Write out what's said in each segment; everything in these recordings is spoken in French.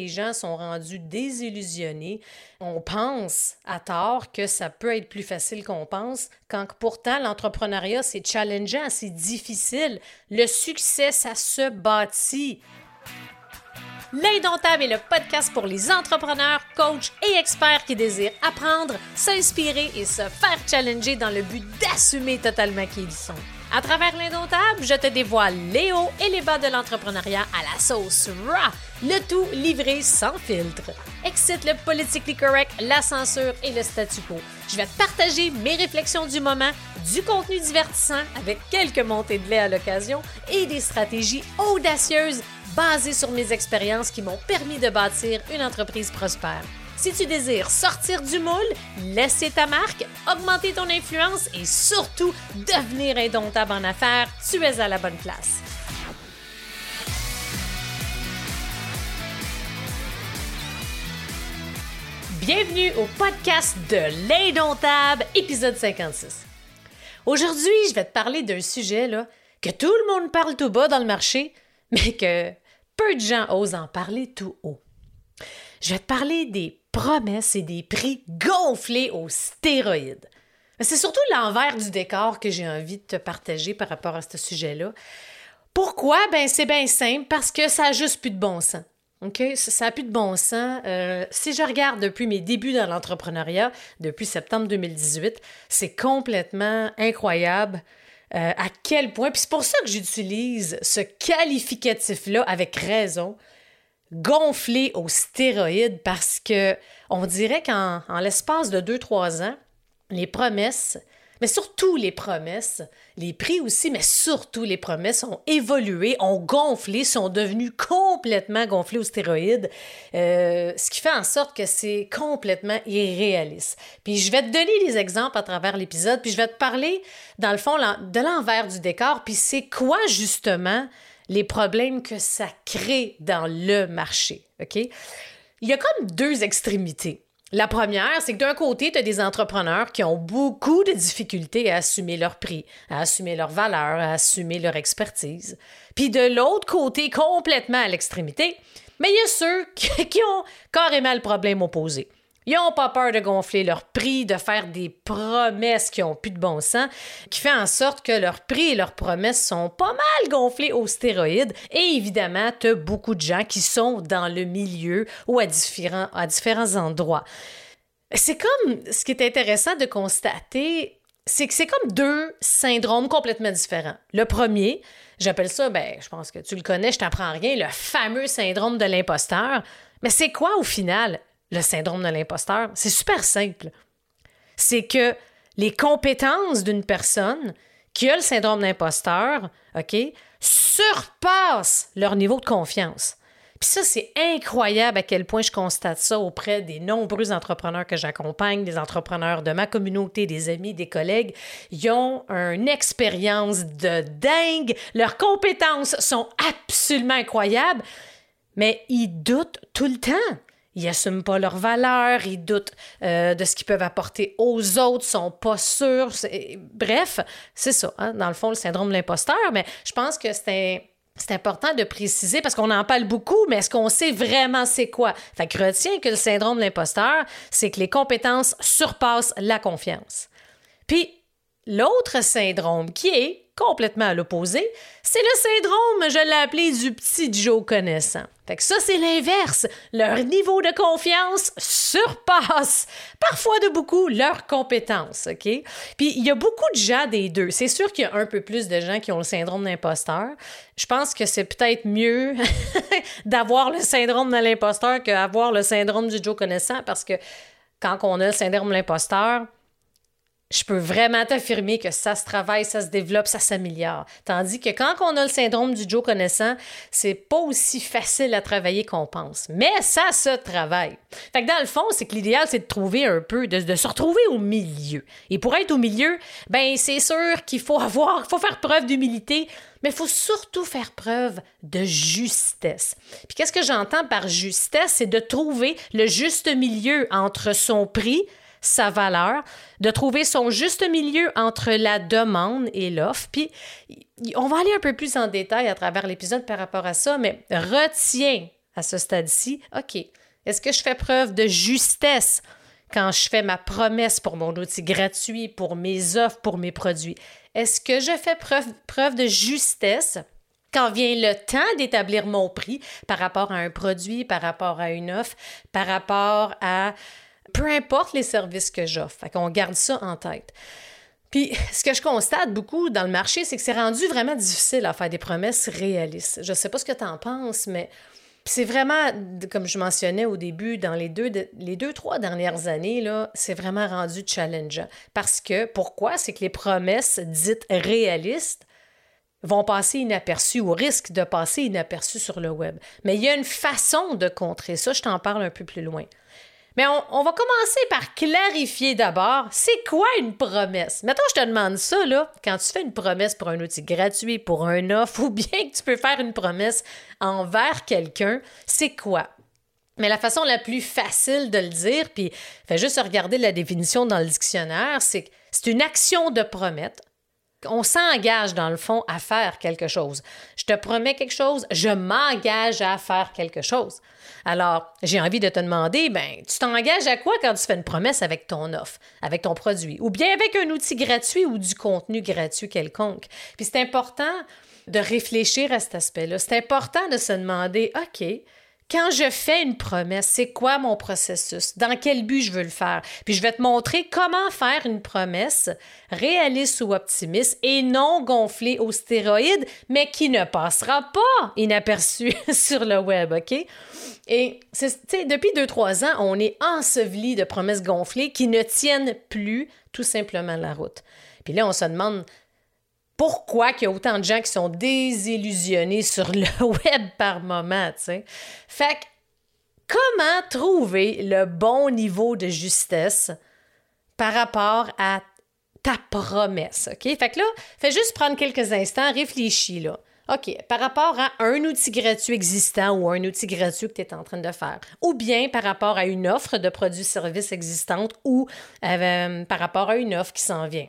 Les gens sont rendus désillusionnés. On pense à tort que ça peut être plus facile qu'on pense, quand pourtant l'entrepreneuriat, c'est challengeant, c'est difficile. Le succès, ça se bâtit. L'Indomptable est le podcast pour les entrepreneurs, coachs et experts qui désirent apprendre, s'inspirer et se faire challenger dans le but d'assumer totalement qui ils sont. À travers l'indomptable, je te dévoile les hauts et les bas de l'entrepreneuriat à la sauce raw, le tout livré sans filtre. Excite le politically correct, la censure et le statu quo. Je vais partager mes réflexions du moment, du contenu divertissant avec quelques montées de lait à l'occasion et des stratégies audacieuses basées sur mes expériences qui m'ont permis de bâtir une entreprise prospère. Si tu désires sortir du moule, laisser ta marque, augmenter ton influence et surtout devenir indomptable en affaires, tu es à la bonne place. Bienvenue au podcast de l'indomptable, épisode 56. Aujourd'hui, je vais te parler d'un sujet là, que tout le monde parle tout bas dans le marché, mais que peu de gens osent en parler tout haut. Je vais te parler des promesses et des prix gonflés aux stéroïdes. C'est surtout l'envers du décor que j'ai envie de te partager par rapport à ce sujet-là. Pourquoi? Ben, c'est bien simple, parce que ça n'a juste plus de bon sens. OK? Ça n'a plus de bon sens. Euh, si je regarde depuis mes débuts dans l'entrepreneuriat, depuis septembre 2018, c'est complètement incroyable euh, à quel point. Puis c'est pour ça que j'utilise ce qualificatif-là avec raison gonflé aux stéroïdes parce que on dirait qu'en l'espace de 2-3 ans, les promesses, mais surtout les promesses, les prix aussi, mais surtout les promesses ont évolué, ont gonflé, sont devenus complètement gonflés aux stéroïdes, euh, ce qui fait en sorte que c'est complètement irréaliste. Puis je vais te donner des exemples à travers l'épisode, puis je vais te parler, dans le fond, de l'envers du décor, puis c'est quoi justement les problèmes que ça crée dans le marché. OK? Il y a comme deux extrémités. La première, c'est que d'un côté, tu as des entrepreneurs qui ont beaucoup de difficultés à assumer leur prix, à assumer leur valeur, à assumer leur expertise. Puis de l'autre côté, complètement à l'extrémité, mais il y a ceux qui ont carrément le problème opposé. Ils n'ont pas peur de gonfler leur prix, de faire des promesses qui n'ont plus de bon sens, qui fait en sorte que leurs prix et leurs promesses sont pas mal gonflés aux stéroïdes. Et évidemment, tu as beaucoup de gens qui sont dans le milieu ou à différents, à endroits. C'est comme ce qui est intéressant de constater, c'est que c'est comme deux syndromes complètement différents. Le premier, j'appelle ça, ben, je pense que tu le connais, je t'apprends rien, le fameux syndrome de l'imposteur. Mais c'est quoi au final? Le syndrome de l'imposteur? C'est super simple. C'est que les compétences d'une personne qui a le syndrome d'imposteur, OK, surpassent leur niveau de confiance. Puis ça, c'est incroyable à quel point je constate ça auprès des nombreux entrepreneurs que j'accompagne, des entrepreneurs de ma communauté, des amis, des collègues. Ils ont une expérience de dingue. Leurs compétences sont absolument incroyables, mais ils doutent tout le temps ils n'assument pas leurs valeurs, ils doutent euh, de ce qu'ils peuvent apporter aux autres, sont pas sûrs. Bref, c'est ça, hein, dans le fond, le syndrome de l'imposteur, mais je pense que c'est c'est important de préciser parce qu'on en parle beaucoup, mais est-ce qu'on sait vraiment c'est quoi? Fait que retiens que le syndrome de l'imposteur, c'est que les compétences surpassent la confiance. Puis, l'autre syndrome qui est complètement à l'opposé, c'est le syndrome, je l'ai appelé, du petit Joe connaissant. Fait que ça, c'est l'inverse. Leur niveau de confiance surpasse parfois de beaucoup leurs compétences, OK? Puis il y a beaucoup de gens des deux. C'est sûr qu'il y a un peu plus de gens qui ont le syndrome d'imposteur. Je pense que c'est peut-être mieux d'avoir le syndrome de l'imposteur qu'avoir le syndrome du Joe connaissant parce que quand on a le syndrome de l'imposteur, je peux vraiment t'affirmer que ça se travaille, ça se développe, ça s'améliore. Tandis que quand on a le syndrome du Joe connaissant, c'est pas aussi facile à travailler qu'on pense. Mais ça se travaille. Fait que dans le fond, c'est que l'idéal, c'est de trouver un peu, de, se retrouver au milieu. Et pour être au milieu, ben c'est sûr qu'il faut avoir, faut faire preuve d'humilité, mais il faut surtout faire preuve de justesse. Puis qu'est-ce que j'entends par justesse? C'est de trouver le juste milieu entre son prix, sa valeur, de trouver son juste milieu entre la demande et l'offre. Puis, on va aller un peu plus en détail à travers l'épisode par rapport à ça, mais retiens à ce stade-ci, OK, est-ce que je fais preuve de justesse quand je fais ma promesse pour mon outil gratuit, pour mes offres, pour mes produits? Est-ce que je fais preuve, preuve de justesse quand vient le temps d'établir mon prix par rapport à un produit, par rapport à une offre, par rapport à peu importe les services que j'offre. Fait qu'on garde ça en tête. Puis, ce que je constate beaucoup dans le marché, c'est que c'est rendu vraiment difficile à faire des promesses réalistes. Je ne sais pas ce que tu en penses, mais c'est vraiment, comme je mentionnais au début, dans les deux, trois dernières années, là, c'est vraiment rendu challengeant. Parce que, pourquoi? C'est que les promesses dites réalistes vont passer inaperçues ou risquent de passer inaperçues sur le web. Mais il y a une façon de contrer ça, je t'en parle un peu plus loin. Mais on, va commencer par clarifier d'abord, c'est quoi une promesse? Maintenant, je te demande ça, là, quand tu fais une promesse pour un outil gratuit, pour un offre, ou bien que tu peux faire une promesse envers quelqu'un, c'est quoi? Mais la façon la plus facile de le dire, puis fais juste regarder la définition dans le dictionnaire, c'est que c'est une action de promettre, on s'engage dans le fond à faire quelque chose. Je te promets quelque chose, je m'engage à faire quelque chose. Alors, j'ai envie de te demander, ben, tu t'engages à quoi quand tu fais une promesse avec ton offre, avec ton produit, ou bien avec un outil gratuit ou du contenu gratuit quelconque? Puis c'est important de réfléchir à cet aspect-là. C'est important de se demander, OK, quand je fais une promesse, c'est quoi mon processus? Dans quel but je veux le faire? Puis je vais te montrer comment faire une promesse réaliste ou optimiste et non gonflée aux stéroïdes, mais qui ne passera pas inaperçue sur le web, OK? Et depuis deux, trois ans, on est enseveli de promesses gonflées qui ne tiennent plus tout simplement la route. Puis là, on se demande pourquoi il y a autant de gens qui sont désillusionnés sur le web par moment, tu sais. Fait que, comment trouver le bon niveau de justesse par rapport à ta promesse, OK? Fait que là, fais juste prendre quelques instants, réfléchis, là. OK, par rapport à un outil gratuit existant ou un outil gratuit que tu es en train de faire, ou bien par rapport à une offre de produits-services existante ou euh, par rapport à une offre qui s'en vient.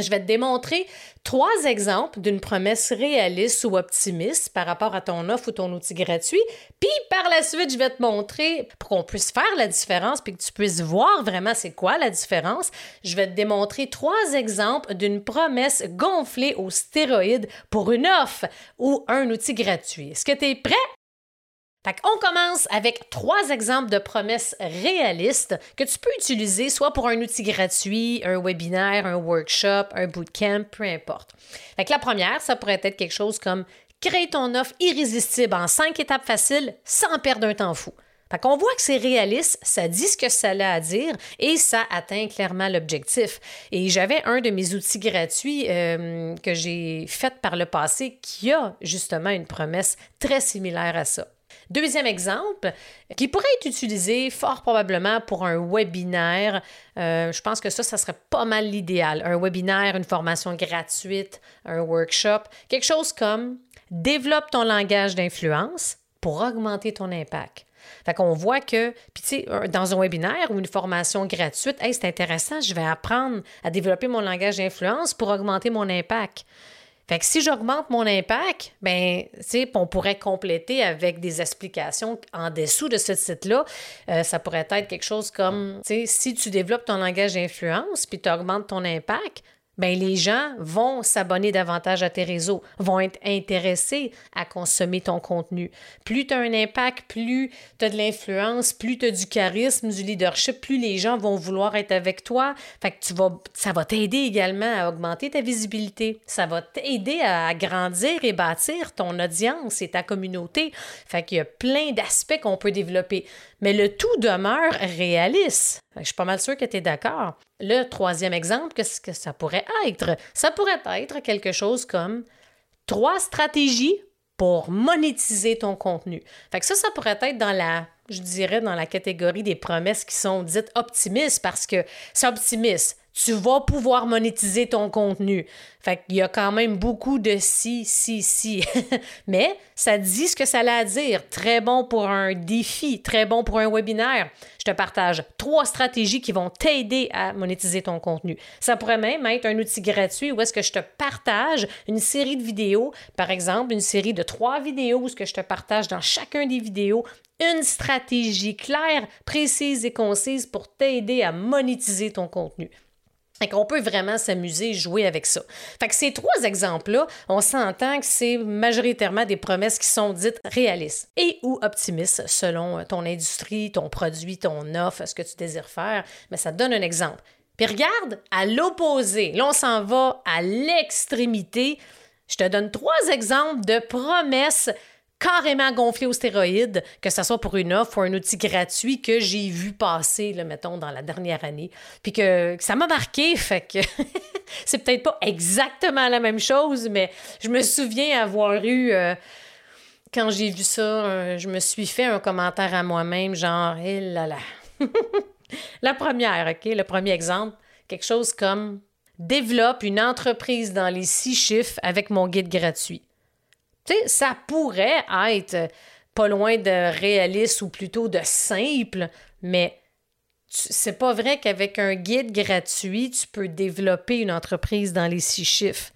Je vais te démontrer trois exemples d'une promesse réaliste ou optimiste par rapport à ton offre ou ton outil gratuit. Puis par la suite, je vais te montrer pour qu'on puisse faire la différence puis que tu puisses voir vraiment c'est quoi la différence. Je vais te démontrer trois exemples d'une promesse gonflée aux stéroïdes pour une offre ou un outil gratuit. Est-ce que tu es prêt? On commence avec trois exemples de promesses réalistes que tu peux utiliser soit pour un outil gratuit, un webinaire, un workshop, un bootcamp, peu importe. la première, ça pourrait être quelque chose comme créer ton offre irrésistible en cinq étapes faciles sans perdre un temps fou. Fait voit que c'est réaliste, ça dit ce que ça a à dire et ça atteint clairement l'objectif. Et j'avais un de mes outils gratuits euh, que j'ai fait par le passé qui a justement une promesse très similaire à ça. Deuxième exemple, qui pourrait être utilisé fort probablement pour un webinaire. Euh, je pense que ça, ça serait pas mal l'idéal. Un webinaire, une formation gratuite, un workshop, quelque chose comme développe ton langage d'influence pour augmenter ton impact. Fait qu'on voit que, puis tu sais, dans un webinaire ou une formation gratuite, hey, c'est intéressant, je vais apprendre à développer mon langage d'influence pour augmenter mon impact. Fait que si j'augmente mon impact, ben, on pourrait compléter avec des explications en dessous de ce site-là. Euh, ça pourrait être quelque chose comme, si tu développes ton langage d'influence puis tu augmentes ton impact, ben les gens vont s'abonner davantage à tes réseaux, vont être intéressés à consommer ton contenu. Plus tu as un impact, plus tu as de l'influence, plus tu as du charisme, du leadership, plus les gens vont vouloir être avec toi. Fait que tu vas, ça va t'aider également à augmenter ta visibilité. Ça va t'aider à grandir et bâtir ton audience et ta communauté. Fait qu'il y a plein d'aspects qu'on peut développer. Mais le tout demeure réaliste. Je suis pas mal sûre que tu es d'accord. Le troisième exemple, qu'est-ce que ça pourrait être? Ça pourrait être quelque chose comme trois stratégies pour monétiser ton contenu. Fait ça, ça pourrait être dans la, je dirais, dans la catégorie des promesses qui sont dites optimistes parce que c'est optimiste tu vas pouvoir monétiser ton contenu. Fait qu'il y a quand même beaucoup de si, si, si. Mais ça dit ce que ça a à dire. Très bon pour un défi, très bon pour un webinaire. Je te partage trois stratégies qui vont t'aider à monétiser ton contenu. Ça pourrait même être un outil gratuit où est-ce que je te partage une série de vidéos, par exemple, une série de trois vidéos où ce que je te partage dans chacun des vidéos une stratégie claire, précise et concise pour t'aider à monétiser ton contenu. Fait qu'on peut vraiment s'amuser, jouer avec ça. Fait ces trois exemples-là, on s'entend que c'est majoritairement des promesses qui sont dites réalistes et ou optimistes selon ton industrie, ton produit, ton offre, ce que tu désires faire. Mais ça donne un exemple. Puis regarde, à l'opposé, là on s'en va à l'extrémité. Je te donne trois exemples de promesses carrément gonflé aux stéroïdes, que ce soit pour une offre ou un outil gratuit que j'ai vu passer, là, mettons, dans la dernière année. Puis que, ça m'a marqué, fait que c'est peut-être pas exactement la même chose, mais je me souviens avoir eu. Euh, quand j'ai vu ça, je me suis fait un commentaire à moi-même, genre, hé eh là là. la première, OK? Le premier exemple, quelque chose comme développe une entreprise dans les six chiffres avec mon guide gratuit. Tu sais, ça pourrait être pas loin de réaliste ou plutôt de simple, mais c'est pas vrai qu'avec un guide gratuit, tu peux développer une entreprise dans les six chiffres.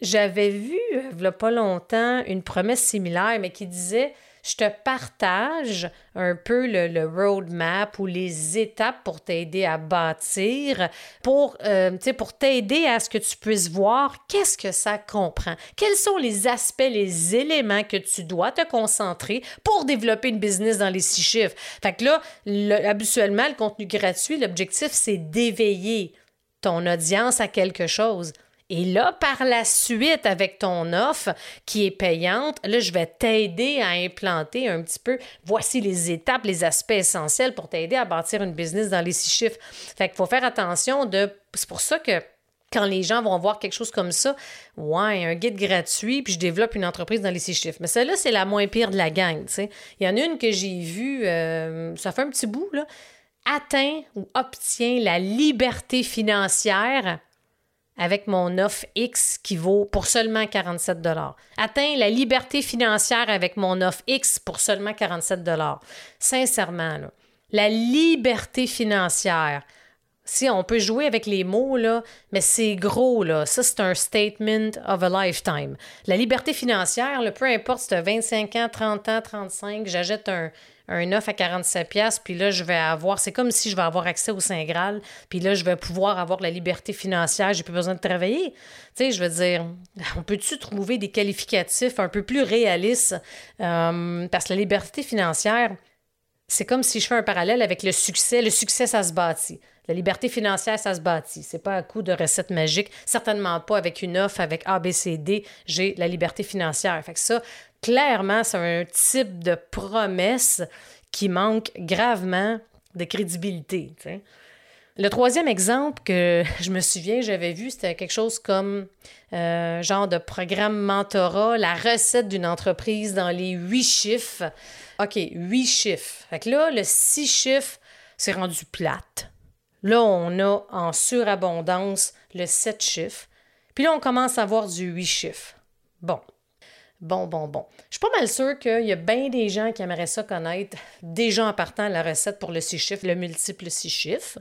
J'avais vu, il y a pas longtemps, une promesse similaire, mais qui disait je te partage un peu le, roadmap ou les étapes pour t'aider à bâtir, pour, euh, pour t'aider à ce que tu puisses voir qu'est-ce que ça comprend, quels sont les aspects, les éléments que tu dois te concentrer pour développer une business dans les six chiffres? Fait que là, habituellement, le contenu gratuit, l'objectif, c'est d'éveiller ton audience à quelque chose. Et là, par la suite, avec ton offre qui est payante, là, je vais t'aider à implanter un petit peu. Voici les étapes, les aspects essentiels pour t'aider à bâtir une business dans les six chiffres. Fait qu'il faut faire attention de. C'est pour ça que quand les gens vont voir quelque chose comme ça, ouais, un guide gratuit, puis je développe une entreprise dans les six chiffres. Mais celle-là, c'est la moins pire de la gang, tu sais. Il y en a une que j'ai vue, euh, ça fait un petit bout, là. Atteint ou obtient la liberté financière avec mon offre X qui vaut pour seulement 47 Atteins la liberté financière avec mon offre X pour seulement 47 Sincèrement, la liberté financière, si on peut jouer avec les mots, là, mais c'est gros, là. Ça, c'est un statement of a lifetime. La liberté financière, peu importe si tu as 25 ans, 30 ans, 35, j'achète un, un offre à 47 pièces puis là, je vais avoir, c'est comme si je vais avoir accès au Saint Graal, puis là, je vais pouvoir avoir la liberté financière, j'ai plus besoin de travailler. Tu sais, je veux dire, on peut-tu trouver des qualificatifs un peu plus réalistes? Euh, parce que la liberté financière, c'est comme si je fais un parallèle avec le succès. Le succès, ça se bâtit. La liberté financière, ça se bâtit. C'est pas un coup de recette magique. Certainement pas avec une offre, avec ABCD, j'ai la liberté financière. Fait que ça, clairement, c'est un type de promesse qui manque gravement de crédibilité. Le troisième exemple que je me souviens, j'avais vu, c'était quelque chose comme euh, genre de programme mentorat, la recette d'une entreprise dans les huit chiffres. OK, huit chiffres. Fait que là, le six chiffres, c'est rendu plate. Là, on a en surabondance le sept chiffres. Puis là, on commence à avoir du huit chiffres. Bon, Bon, bon, bon. Je suis pas mal sûre qu'il y a bien des gens qui aimeraient ça connaître déjà en partant la recette pour le six chiffres, le multiple six chiffres.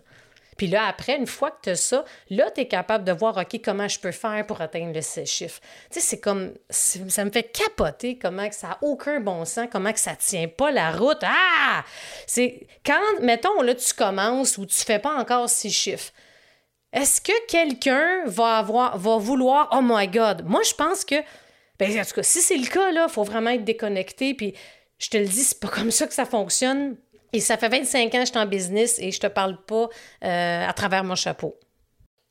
Puis là, après, une fois que tu as ça, là, tu es capable de voir, OK, comment je peux faire pour atteindre le six chiffres. Tu sais, c'est comme, ça me fait capoter comment que ça n'a aucun bon sens, comment que ça tient pas la route. Ah! C'est quand, mettons, là, tu commences ou tu fais pas encore six chiffres. Est-ce que quelqu'un va avoir, va vouloir, oh my God, moi, je pense que ben, en tout cas, si c'est le cas, il faut vraiment être déconnecté. Puis je te le dis, c'est pas comme ça que ça fonctionne. Et ça fait 25 ans que je suis en business et je te parle pas euh, à travers mon chapeau.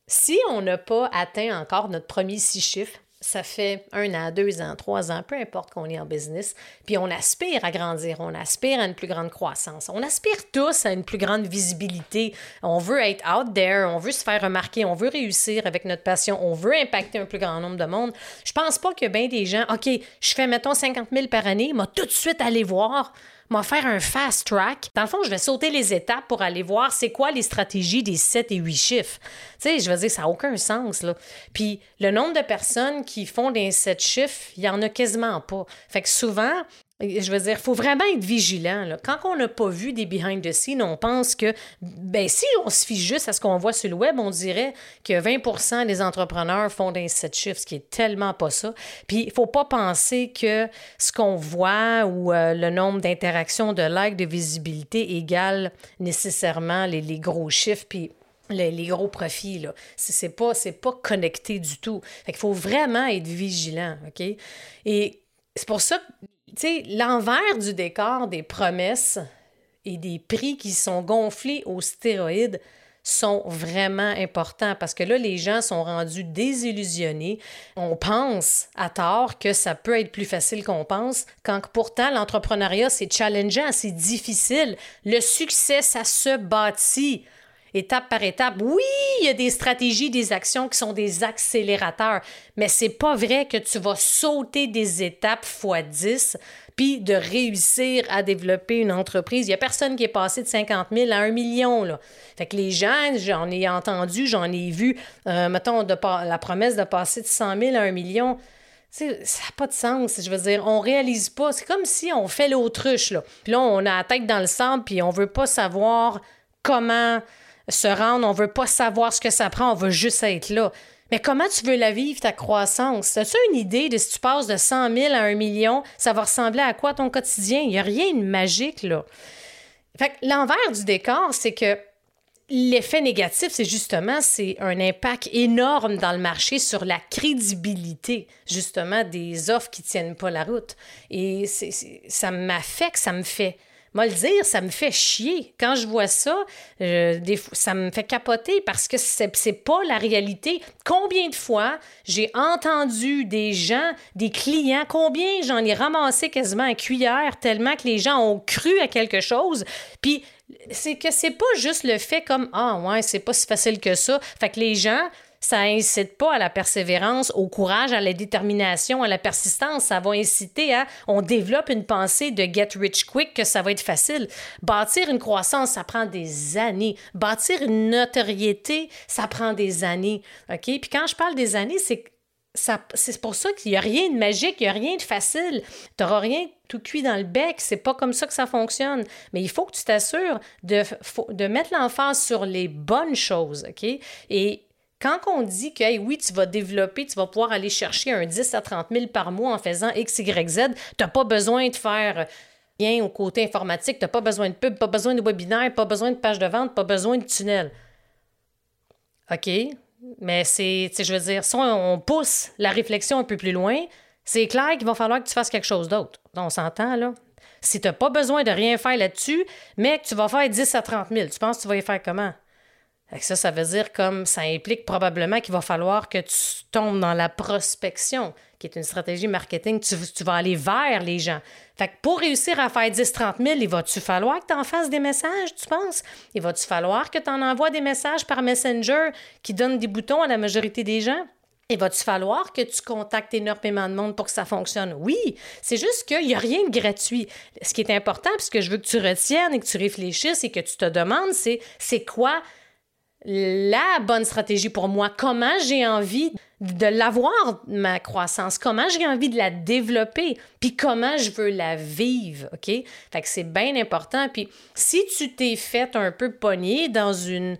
Si on n'a pas atteint encore notre premier six chiffres, ça fait un an, deux ans, trois ans, peu importe qu'on est en business, puis on aspire à grandir, on aspire à une plus grande croissance, on aspire tous à une plus grande visibilité, on veut être out there, on veut se faire remarquer, on veut réussir avec notre passion, on veut impacter un plus grand nombre de monde. Je pense pas que bien des gens, OK, je fais, mettons, 50 000 par année, m'a tout de suite aller voir faire un fast track. Dans le fond, je vais sauter les étapes pour aller voir c'est quoi les stratégies des 7 et 8 chiffres. Tu sais, je veux dire, ça n'a aucun sens, là. Puis le nombre de personnes qui font des 7 chiffres, il y en a quasiment pas. Fait que souvent, je veux dire, il faut vraiment être vigilant. Quand on n'a pas vu des behind the scenes, on pense que, ben si on se fie juste à ce qu'on voit sur le web, on dirait que 20% des entrepreneurs font des 7 chiffres, ce qui est tellement pas ça. Puis il faut pas penser que ce qu'on voit ou euh, le nombre d'interactions, de likes, de visibilité égale nécessairement les, les gros chiffres. Puis les, les, gros profits, là. C'est pas, pas connecté du tout. Fait qu'il faut vraiment être vigilant, OK? Et c'est pour ça que sais, l'envers du décor des promesses et des prix qui sont gonflés aux stéroïdes sont vraiment importants parce que là, les gens sont rendus désillusionnés. On pense à tort que ça peut être plus facile qu'on pense, quand pourtant l'entrepreneuriat, c'est challengeant, c'est difficile. Le succès, ça se bâtit étape par étape. Oui, il y a des stratégies, des actions qui sont des accélérateurs, mais c'est pas vrai que tu vas sauter des étapes fois 10 puis de réussir à développer une entreprise. Il y a personne qui est passé de 50 000 à 1 million. Là. Fait que les gens, j'en ai entendu, j'en ai vu, euh, mettons, de, la promesse de passer de 100 000 à 1 million ça n'a pas de sens. Je veux dire, on réalise pas. C'est comme si on fait l'autruche, là. Puis là, on a la tête dans le sable, puis on veut pas savoir comment se rendre, on veut pas savoir ce que ça prend, on veut juste être là. Mais comment tu veux la vivre, ta croissance? As-tu une idée de si tu passes de 100 000 à 1 million, ça va ressembler à quoi ton quotidien? Il n'y a rien de magique, là. Fait l'envers du décor, c'est que l'effet négatif, c'est justement, c'est un impact énorme dans le marché sur la crédibilité, justement, des offres qui tiennent pas la route. Et ça m'affecte, ça me fait moi, le dire, ça me fait chier. Quand je vois ça, ça me fait capoter parce que c'est pas la réalité. Combien de fois j'ai entendu des gens, des clients, combien j'en ai ramassé quasiment à cuillère tellement que les gens ont cru à quelque chose. Puis c'est que c'est pas juste le fait comme Ah, ouais, c'est pas si facile que ça. Fait que les gens ça incite pas à la persévérance, au courage, à la détermination, à la persistance. Ça va inciter à, on développe une pensée de get rich quick, que ça va être facile. Bâtir une croissance, ça prend des années. Bâtir une notoriété, ça prend des années. OK? Puis quand je parle des années, c'est c'est pour ça qu'il n'y a rien de magique, il n'y a rien de facile. Tu n'auras rien tout cuit dans le bec. C'est pas comme ça que ça fonctionne. Mais il faut que tu t'assures de, mettre l'emphase sur les bonnes choses, OK? Et quand on dit que oui, tu vas développer, tu vas pouvoir aller chercher un 10 à 30 000 par mois en faisant X, Y, Z, tu n'as pas besoin de faire rien au côté informatique, tu n'as pas besoin de pub, pas besoin de webinaire, pas besoin de page de vente, pas besoin de tunnel. OK, mais c'est, je veux dire, si on pousse la réflexion un peu plus loin, c'est clair qu'il va falloir que tu fasses quelque chose d'autre. On s'entend, là? Si tu n'as pas besoin de rien faire là-dessus, mais que tu vas faire 10 à 30 000, tu penses que tu vas y faire comment? Ça, ça veut dire comme ça implique probablement qu'il va falloir que tu tombes dans la prospection, qui est une stratégie marketing. Tu, vas aller vers les gens. Fait pour réussir à faire 10-30 000, il va-tu falloir que tu en fasses des messages, tu penses? Il va-tu falloir que tu en envoies des messages par Messenger qui donnent des boutons à la majorité des gens? Il va-tu falloir que tu contactes énormément de monde pour que ça fonctionne? Oui, c'est juste qu'il n'y a rien de gratuit. Ce qui est important, puisque je veux que tu retiennes et que tu réfléchisses et que tu te demandes, c'est c'est quoi la bonne stratégie pour moi, comment j'ai envie de l'avoir, ma croissance, comment j'ai envie de la développer, puis comment je veux la vivre, OK? Fait que c'est bien important. Puis si tu t'es fait un peu pogner dans une...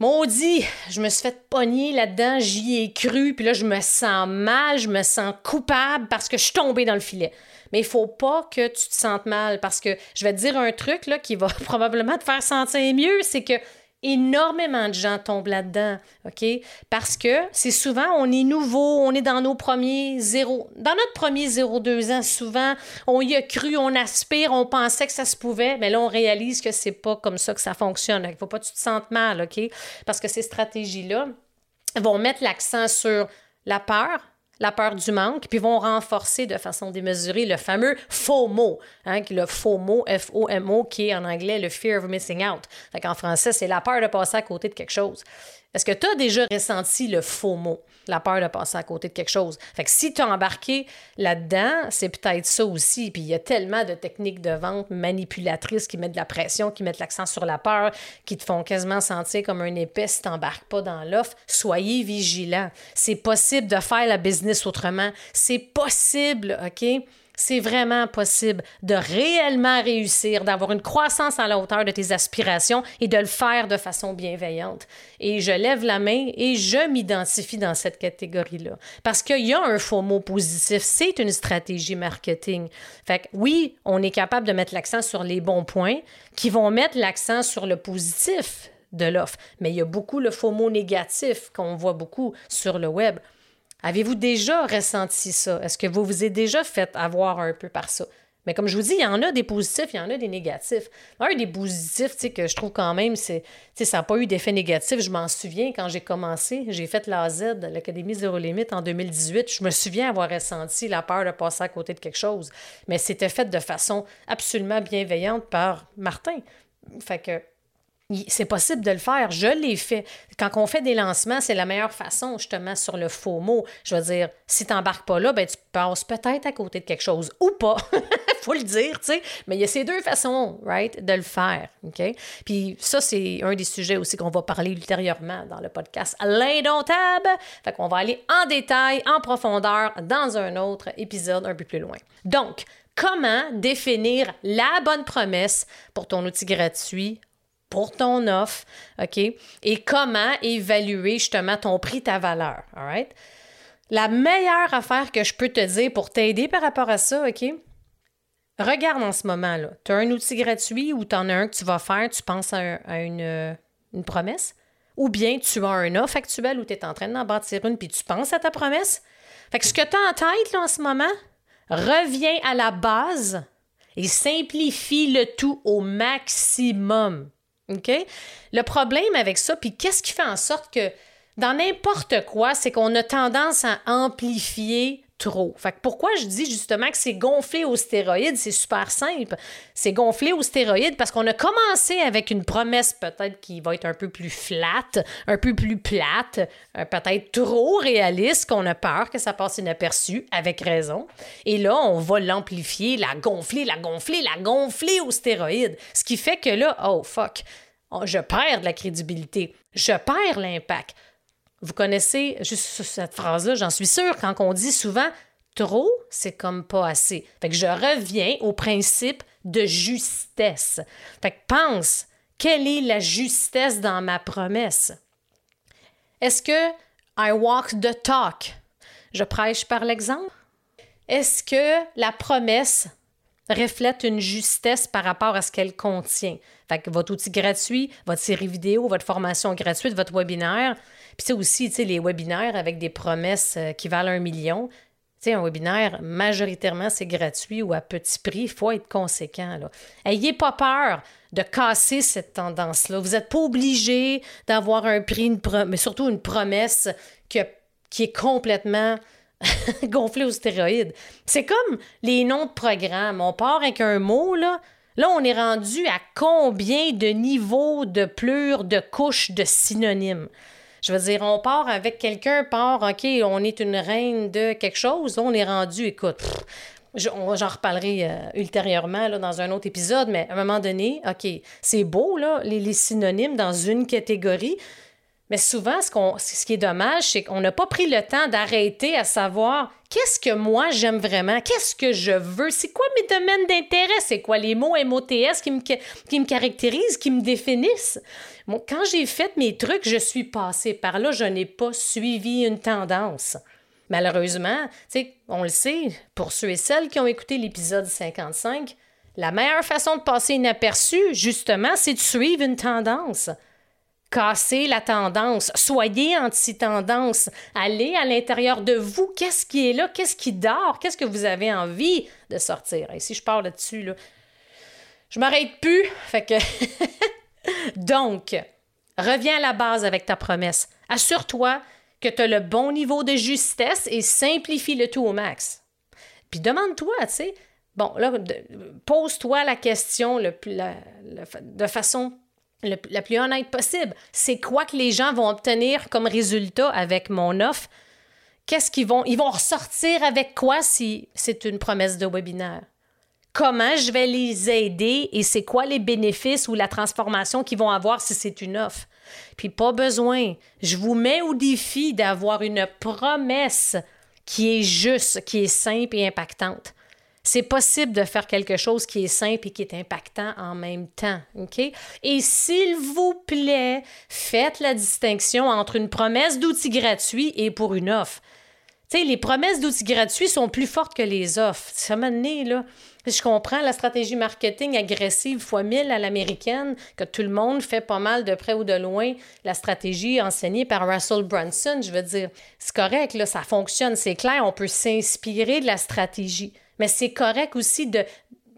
Maudit, je me suis fait pogner là-dedans, j'y ai cru, puis là, je me sens mal, je me sens coupable parce que je suis tombée dans le filet. Mais il faut pas que tu te sentes mal parce que je vais te dire un truc là, qui va probablement te faire sentir mieux, c'est que énormément de gens tombent là-dedans, OK? Parce que c'est souvent, on est nouveau, on est dans nos premiers zéro, dans notre premier 0-2 ans, souvent, on y a cru, on aspire, on pensait que ça se pouvait, mais là, on réalise que c'est pas comme ça que ça fonctionne. Il faut pas que tu te sentes mal, OK? Parce que ces stratégies-là vont mettre l'accent sur la peur, la peur du manque, puis vont renforcer de façon démesurée le fameux FOMO, hein, le FOMO, F-O-M-O, qui est en anglais le fear of missing out. en français, c'est la peur de passer à côté de quelque chose. Est-ce que tu as déjà ressenti le FOMO, la peur de passer à côté de quelque chose? Fait si tu as embarqué là-dedans, c'est peut-être ça aussi. Puis il y a tellement de techniques de vente manipulatrices qui mettent de la pression, qui mettent l'accent sur la peur, qui te font quasiment sentir comme un épais si tu n'embarques pas dans l'offre. Soyez vigilants. C'est possible de faire la business autrement. C'est possible, OK? C'est vraiment possible de réellement réussir, d'avoir une croissance à la hauteur de tes aspirations et de le faire de façon bienveillante. Et je lève la main et je m'identifie dans cette catégorie-là. Parce qu'il y a un faux mot positif, c'est une stratégie marketing. Fait que oui, on est capable de mettre l'accent sur les bons points qui vont mettre l'accent sur le positif de l'offre. Mais il y a beaucoup le faux mot négatif qu'on voit beaucoup sur le web. Avez-vous déjà ressenti ça? Est-ce que vous vous êtes déjà fait avoir un peu par ça? Mais comme je vous dis, il y en a des positifs, il y en a des négatifs. Un des positifs que je trouve quand même, c'est ça n'a pas eu d'effet négatif. Je m'en souviens quand j'ai commencé, j'ai fait l'AZ, l'Académie Zéro Limite, en 2018. Je me souviens avoir ressenti la peur de passer à côté de quelque chose. Mais c'était fait de façon absolument bienveillante par Martin. Fait que c'est possible de le faire. Je l'ai fait. Quand on fait des lancements, c'est la meilleure façon, justement, sur le faux mot. Je veux dire, si tu n'embarques pas là, ben, tu passes peut-être à côté de quelque chose ou pas. faut le dire, tu sais. Mais il y a ces deux façons, right, de le faire. OK? Puis ça, c'est un des sujets aussi qu'on va parler ultérieurement dans le podcast L'indomptable. Fait qu'on va aller en détail, en profondeur, dans un autre épisode un peu plus loin. Donc, comment définir la bonne promesse pour ton outil gratuit pour ton offre, OK? Et comment évaluer justement ton prix, ta valeur, all right? La meilleure affaire que je peux te dire pour t'aider par rapport à ça, OK? Regarde en ce moment-là. Tu as un outil gratuit ou tu en as un que tu vas faire, tu penses à, une, une, promesse, ou bien tu as un offre actuel où tu es en train d'en bâtir une puis tu penses à ta promesse? Fait que ce que tu as en tête là, en ce moment, reviens à la base et simplifie le tout au maximum. OK? Le problème avec ça, puis qu'est-ce qui fait en sorte que dans n'importe quoi, c'est qu'on a tendance à amplifier Fait que pourquoi je dis justement que c'est gonflé aux stéroïdes, c'est super simple. C'est gonflé aux stéroïdes parce qu'on a commencé avec une promesse peut-être qui va être un peu plus flat, un peu plus plate, euh, peut-être trop réaliste, qu'on a peur que ça passe inaperçu, avec raison. Et là, on va l'amplifier, la gonfler, la gonfler, la gonfler aux stéroïdes. Ce qui fait que là, oh fuck, je perds de la crédibilité, je perds l'impact. Vous connaissez juste cette phrase-là, j'en suis sûre, quand on dit souvent trop, c'est comme pas assez. Fait que je reviens au principe de justesse. Fait que pense, quelle est la justesse dans ma promesse? Est-ce que I walk the talk? Je prêche par l'exemple? Est-ce que la promesse reflète une justesse par rapport à ce qu'elle contient? Fait que votre outil gratuit, votre série vidéo, votre formation gratuite, votre webinaire, puis c'est aussi, tu sais, les webinaires avec des promesses euh, qui valent un million. Tu sais, un webinaire, majoritairement, c'est gratuit ou à petit prix. Il faut être conséquent. Là. Ayez pas peur de casser cette tendance-là. Vous n'êtes pas obligé d'avoir un prix, mais surtout une promesse qui est complètement gonflée aux stéroïdes. C'est comme les noms de programmes. On part avec un mot, là. Là, on est rendu à combien de niveaux de plure, de couches, de synonymes? Je veux dire, on part avec quelqu'un, part, OK, on est une reine de quelque chose, on est rendu, écoute, J'en reparlerai euh, ultérieurement dans un autre épisode, mais à un moment donné, OK, c'est beau, là, les, synonymes dans une catégorie, mais souvent, ce, qu'on, ce qui est dommage, c'est qu'on n'a pas pris le temps d'arrêter à savoir qu'est-ce que moi j'aime vraiment, qu'est-ce que je veux, c'est quoi mes domaines d'intérêt, c'est quoi les mots MOTS qui qui me caractérisent, qui me définissent? Quand j'ai fait mes trucs, je suis passée par là, je n'ai pas suivi une tendance. Malheureusement, on le sait, pour ceux et celles qui ont écouté l'épisode 55, la meilleure façon de passer inaperçu, justement, c'est de suivre une tendance. Casser la tendance, soyez anti-tendance, allez à l'intérieur de vous, qu'est-ce qui est là, qu'est-ce qui dort, qu'est-ce que vous avez envie de sortir? Et si je parle là-dessus, là, je m'arrête plus, fait que Donc, reviens à la base avec ta promesse. Assure-toi que tu as le bon niveau de justesse et simplifie le tout au max. Puis demande-toi, tu sais, bon, là, pose-toi la question de façon la plus honnête possible. C'est quoi que les gens vont obtenir comme résultat avec mon offre? Qu'est-ce qu'ils vont. Ils vont ressortir avec quoi si c'est une promesse de webinaire? Comment je vais les aider et c'est quoi les bénéfices ou la transformation qu'ils vont avoir si c'est une offre. Puis pas besoin. Je vous mets au défi d'avoir une promesse qui est juste, qui est simple et impactante. C'est possible de faire quelque chose qui est simple et qui est impactant en même temps. OK? Et s'il vous plaît, faites la distinction entre une promesse d'outils gratuits et pour une offre. Les promesses d'outils gratuits sont plus fortes que les offres. Ça m'a donné, là. Je comprends la stratégie marketing agressive fois mille à l'américaine, que tout le monde fait pas mal de près ou de loin la stratégie enseignée par Russell Brunson. Je veux dire, c'est correct, là, ça fonctionne, c'est clair, on peut s'inspirer de la stratégie. Mais c'est correct aussi de,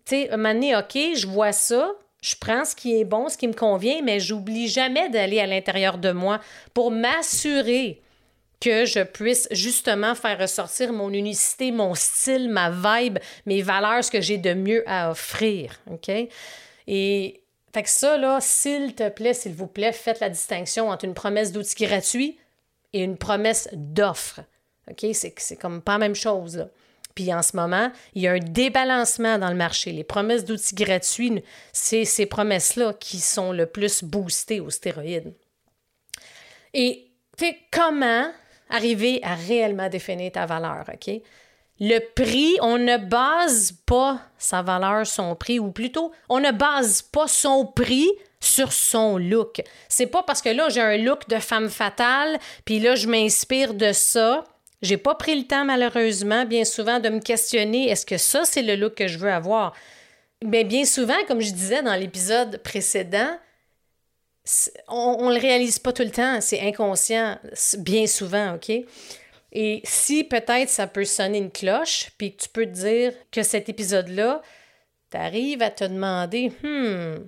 tu sais, un OK, je vois ça, je prends ce qui est bon, ce qui me convient, mais j'oublie jamais d'aller à l'intérieur de moi pour m'assurer que je puisse justement faire ressortir mon unicité, mon style, ma vibe, mes valeurs, ce que j'ai de mieux à offrir. OK? Et fait que ça, là, s'il te plaît, s'il vous plaît, faites la distinction entre une promesse d'outils gratuit et une promesse d'offre. OK? C'est comme pas la même chose. Puis en ce moment, il y a un débalancement dans le marché. Les promesses d'outils gratuits, c'est ces promesses-là qui sont le plus boostées aux stéroïdes. Et comment arriver à réellement définir ta valeur, OK? Le prix, on ne base pas sa valeur, son prix, ou plutôt, on ne base pas son prix sur son look. C'est pas parce que là, j'ai un look de femme fatale, puis là, je m'inspire de ça j'ai pas pris le temps, malheureusement, bien souvent, de me questionner est-ce que ça, c'est le look que je veux avoir? Mais bien souvent, comme je disais dans l'épisode précédent, on, ne le réalise pas tout le temps, c'est inconscient, bien souvent, OK? Et si peut-être ça peut sonner une cloche, puis que tu peux te dire que cet épisode-là, tu à te demander, hmm,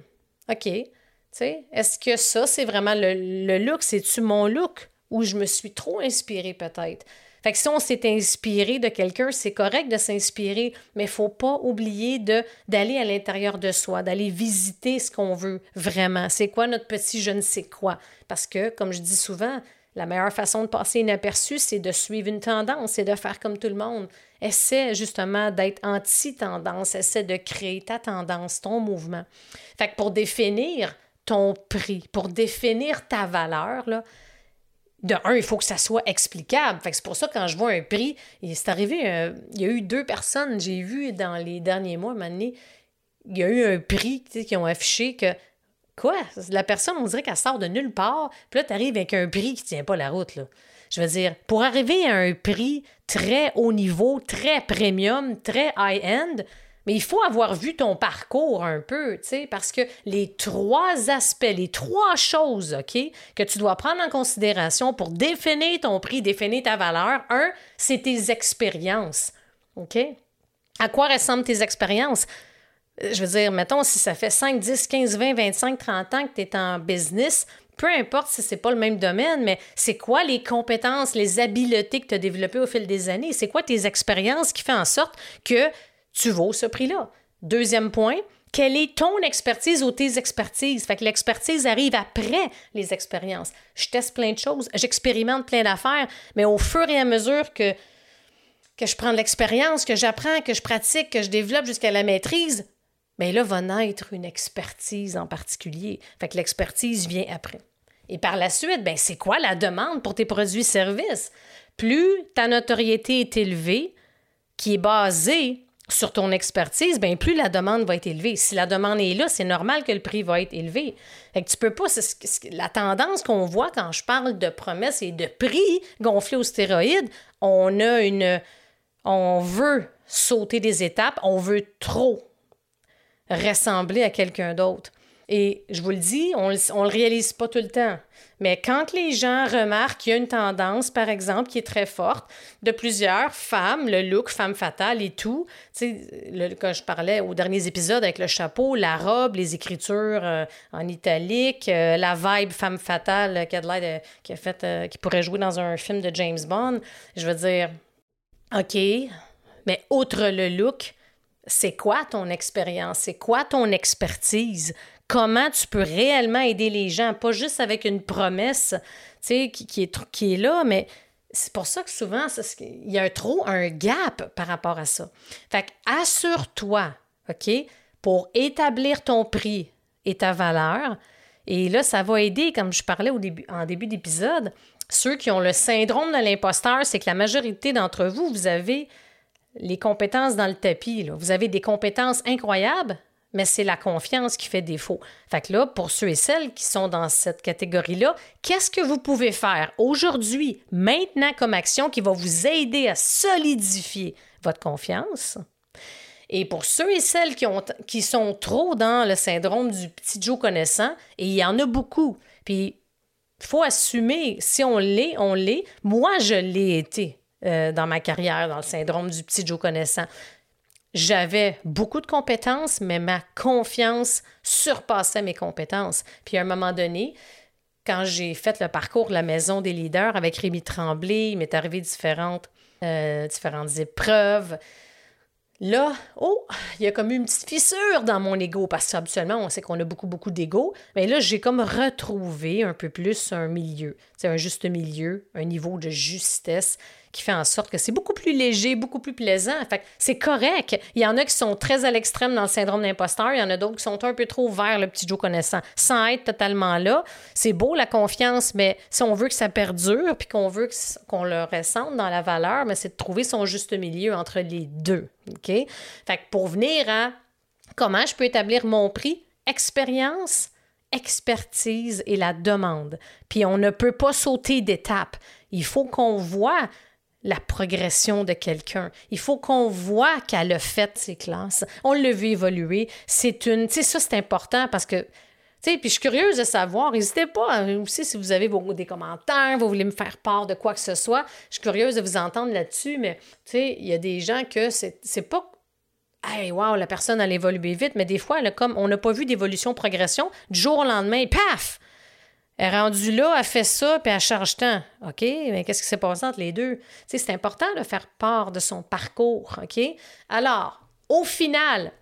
OK, tu sais, est-ce que ça, c'est vraiment le, le look, c'est-tu mon look? Ou je me suis trop inspirée peut-être? Fait que si on s'est inspiré de quelqu'un, c'est correct de s'inspirer, mais il faut pas oublier de, d'aller à l'intérieur de soi, d'aller visiter ce qu'on veut vraiment. C'est quoi notre petit je ne sais quoi? Parce que, comme je dis souvent, la meilleure façon de passer inaperçu, c'est de suivre une tendance, c'est de faire comme tout le monde. Essaie justement d'être anti-tendance, essaie de créer ta tendance, ton mouvement. Fait que pour définir ton prix, pour définir ta valeur, là, de un, il faut que ça soit explicable. Fait c'est pour ça quand je vois un prix, c'est arrivé, euh, il y a eu deux personnes, j'ai vu dans les derniers mois, il y a eu un prix qui ont affiché que quoi? La personne, on dirait qu'elle sort de nulle part, puis là, tu arrives avec un prix qui tient pas la route. Je veux dire, pour arriver à un prix très haut niveau, très premium, très high-end, mais il faut avoir vu ton parcours un peu, tu sais, parce que les trois aspects, les trois choses, OK, que tu dois prendre en considération pour définir ton prix, définir ta valeur, un, c'est tes expériences, OK? À quoi ressemblent tes expériences? Euh, je veux dire, mettons, si ça fait 5, 10, 15, 20, 25, 30 ans que tu es en business, peu importe si c'est pas le même domaine, mais c'est quoi les compétences, les habiletés que tu as développées au fil des années? C'est quoi tes expériences qui font en sorte que tu vaux ce prix-là. Deuxième point, quelle est ton expertise ou tes expertises? Fait que l'expertise arrive après les expériences. Je teste plein de choses, j'expérimente plein d'affaires, mais au fur et à mesure que, que je prends de l'expérience, que j'apprends, que je pratique, que je développe jusqu'à la maîtrise, bien là va naître une expertise en particulier. Fait que l'expertise vient après. Et par la suite, ben c'est quoi la demande pour tes produits-services? Plus ta notoriété est élevée, qui est basée sur ton expertise, bien, plus la demande va être élevée. Si la demande est là, c'est normal que le prix va être élevé. Fait que tu peux pas. La tendance qu'on voit quand je parle de promesses et de prix gonflés aux stéroïdes, on a une. On veut sauter des étapes, on veut trop ressembler à quelqu'un d'autre. Et je vous le dis, on ne le réalise pas tout le temps. Mais quand les gens remarquent qu'il y a une tendance, par exemple, qui est très forte, de plusieurs femmes, le look femme fatale et tout, tu sais, quand je parlais aux derniers épisodes avec le chapeau, la robe, les écritures euh, en italique, euh, la vibe femme fatale qui a, qui a fait, euh, qui pourrait jouer dans un film de James Bond, je veux dire, OK, mais outre le look, c'est quoi ton expérience? C'est quoi ton expertise? Comment tu peux réellement aider les gens, pas juste avec une promesse qui, qui, est, qui là, mais c'est pour ça que souvent, il y a trop un gap par rapport à ça. Fait assure-toi, OK, pour établir ton prix et ta valeur. Et là, ça va aider, comme je parlais au début, en début d'épisode, ceux qui ont le syndrome de l'imposteur, c'est que la majorité d'entre vous, vous avez les compétences dans le tapis. Vous avez des compétences incroyables, mais c'est la confiance qui fait défaut. Fait que là, pour ceux et celles qui sont dans cette catégorie-là, qu'est-ce que vous pouvez faire aujourd'hui, maintenant comme action qui va vous aider à solidifier votre confiance? Et pour ceux et celles qui, ont, qui sont trop dans le syndrome du petit Joe connaissant, et il y en a beaucoup, puis il faut assumer, si on l'est, on l'est. Moi, je l'ai été euh, dans ma carrière, dans le syndrome du petit Joe connaissant. J'avais beaucoup de compétences, mais ma confiance surpassait mes compétences. Puis à un moment donné, quand j'ai fait le parcours de la maison des leaders avec Rémi Tremblay, il m'est arrivé différentes, euh, différentes épreuves. Là, oh, il y a comme une petite fissure dans mon ego parce qu'habituellement, on sait qu'on a beaucoup, beaucoup d'ego. Mais là, j'ai comme retrouvé un peu plus un milieu. C'est un juste milieu, un niveau de justesse qui fait en sorte que c'est beaucoup plus léger, beaucoup plus plaisant. Fait c'est correct. Il y en a qui sont très à l'extrême dans le syndrome d'imposteur, il y en a d'autres qui sont un peu trop vers le petit Joe connaissant, sans être totalement là. C'est beau la confiance, mais si on veut que ça perdure, puis qu'on veut qu'on le ressente dans la valeur, c'est de trouver son juste milieu entre les deux. OK? Fait pour venir à comment je peux établir mon prix, expérience, expertise et la demande. Puis on ne peut pas sauter d'étape. Il faut qu'on voit la progression de quelqu'un. Il faut qu'on voit qu'elle a fait ses classes. On l'a vu évoluer. C'est une. Tu sais, ça, c'est important parce que. Tu sais, puis je suis curieuse de savoir. N'hésitez pas hein, aussi si vous avez des commentaires, vous voulez me faire part de quoi que ce soit. Je suis curieuse de vous entendre là-dessus, mais tu sais, il y a des gens que c'est pas Hey, wow, la personne, elle évolue vite, mais des fois, elle comme, on n'a pas vu d'évolution, progression, du jour au lendemain, paf! Elle est rendue là, elle fait ça, puis elle charge tant. OK, mais qu'est-ce qui s'est passé entre les deux? c'est important de faire part de son parcours. OK? Alors, au final,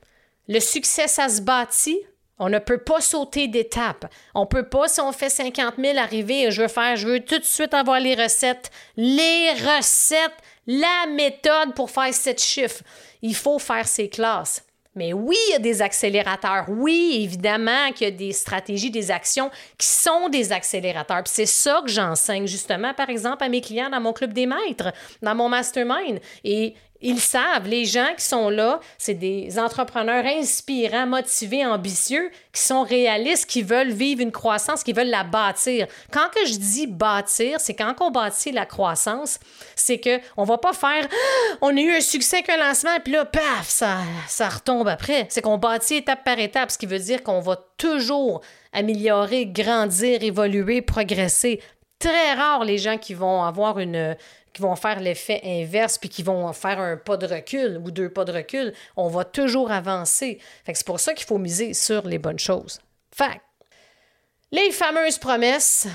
le succès, ça se bâtit. On ne peut pas sauter d'étape. On ne peut pas, si on fait 50 000, arriver, je veux faire, je veux tout de suite avoir les recettes. Les recettes, la méthode pour faire sept chiffres. Il faut faire ses classes. Mais oui, il y a des accélérateurs. Oui, évidemment qu'il y a des stratégies, des actions qui sont des accélérateurs. Puis c'est ça que j'enseigne justement, par exemple, à mes clients dans mon club des maîtres, dans mon mastermind. Et ils savent, les gens qui sont là, c'est des entrepreneurs inspirants, motivés, ambitieux, qui sont réalistes, qui veulent vivre une croissance, qui veulent la bâtir. Quand je dis bâtir, c'est quand on bâtit la croissance, c'est que on va pas faire ah, on a eu un succès qu'un lancement puis là paf, ça ça retombe après. C'est qu'on bâtit étape par étape, ce qui veut dire qu'on va toujours améliorer, grandir, évoluer, progresser. Très rare les gens qui vont avoir une, qui vont faire l'effet inverse puis qui vont faire un pas de recul ou deux pas de recul. On va toujours avancer. c'est pour ça qu'il faut miser sur les bonnes choses. Fait les fameuses promesses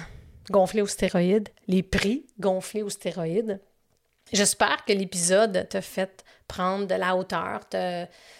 gonflées aux stéroïdes, les prix gonflés aux stéroïdes. J'espère que l'épisode t'a fait prendre de la hauteur,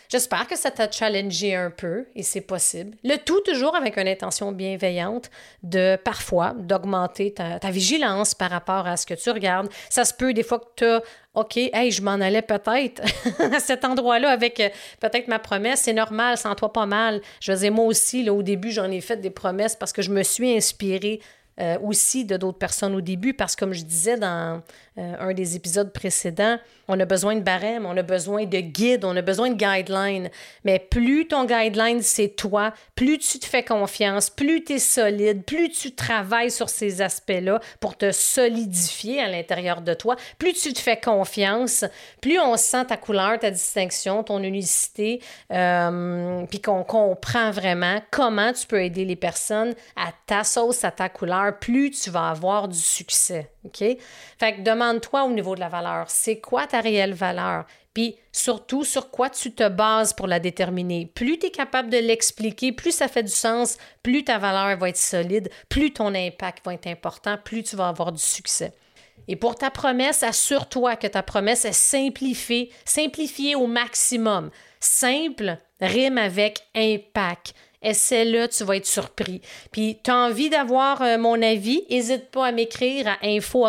J'espère que ça t'a challengé un peu et c'est possible. Le tout toujours avec une intention bienveillante de parfois d'augmenter ta, vigilance par rapport à ce que tu regardes. Ça se peut des fois que tu as OK, hey, je m'en allais peut-être à cet endroit-là avec euh, peut-être ma promesse. C'est normal, sens-toi pas mal. Je faisais moi aussi, là, au début, j'en ai fait des promesses parce que je me suis inspirée euh, aussi de d'autres personnes au début parce que, comme je disais dans euh, un des épisodes précédents, on a besoin de barème, on a besoin de guide, on a besoin de guidelines. Mais plus ton guideline, c'est toi, plus tu te fais confiance, plus tu es solide, plus tu travailles sur ces aspects-là pour te solidifier à l'intérieur de toi, plus tu te fais confiance, plus on sent ta couleur, ta distinction, ton unicité, euh, puis qu'on comprend vraiment comment tu peux aider les personnes à ta sauce, à ta couleur, plus tu vas avoir du succès. OK? Fait que demande-toi au niveau de la valeur, c'est quoi ta réelle valeur? Puis surtout, sur quoi tu te bases pour la déterminer? Plus tu es capable de l'expliquer, plus ça fait du sens, plus ta valeur va être solide, plus ton impact va être important, plus tu vas avoir du succès. Et pour ta promesse, assure-toi que ta promesse est simplifiée, simplifiée au maximum. Simple rime avec impact. Essaie-le, tu vas être surpris. Puis, tu as envie d'avoir euh, mon avis, n'hésite pas à m'écrire à info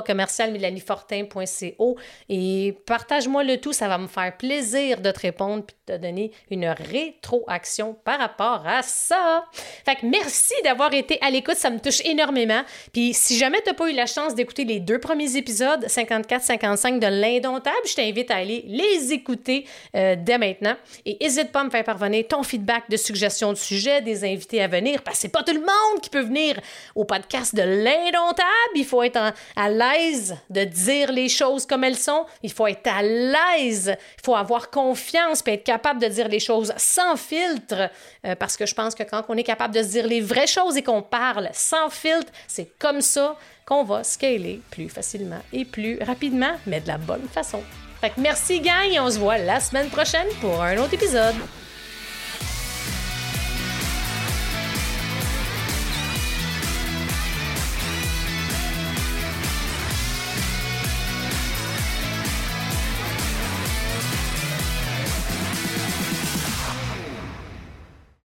et partage-moi le tout, ça va me faire plaisir de te répondre puis de te donner une rétroaction par rapport à ça. Fait que merci d'avoir été à l'écoute, ça me touche énormément. Puis si jamais tu n'as pas eu la chance d'écouter les deux premiers épisodes, 54-55 de l'Indomptable, je t'invite à aller les écouter euh, dès maintenant. Et n'hésite pas à me faire parvenir ton feedback de suggestions de sujets, des invités à venir, parce que c'est pas tout le monde qui peut venir au podcast de l'Indomptable. Il faut être à l'aise de dire les choses comme elles sont. Il faut être à l'aise. Il faut avoir confiance et être capable de dire les choses sans filtre. Euh, parce que je pense que quand on est capable de se dire les vraies choses et qu'on parle sans filtre, c'est comme ça qu'on va scaler plus facilement et plus rapidement, mais de la bonne façon. Merci, gang, on se voit la semaine prochaine pour un autre épisode.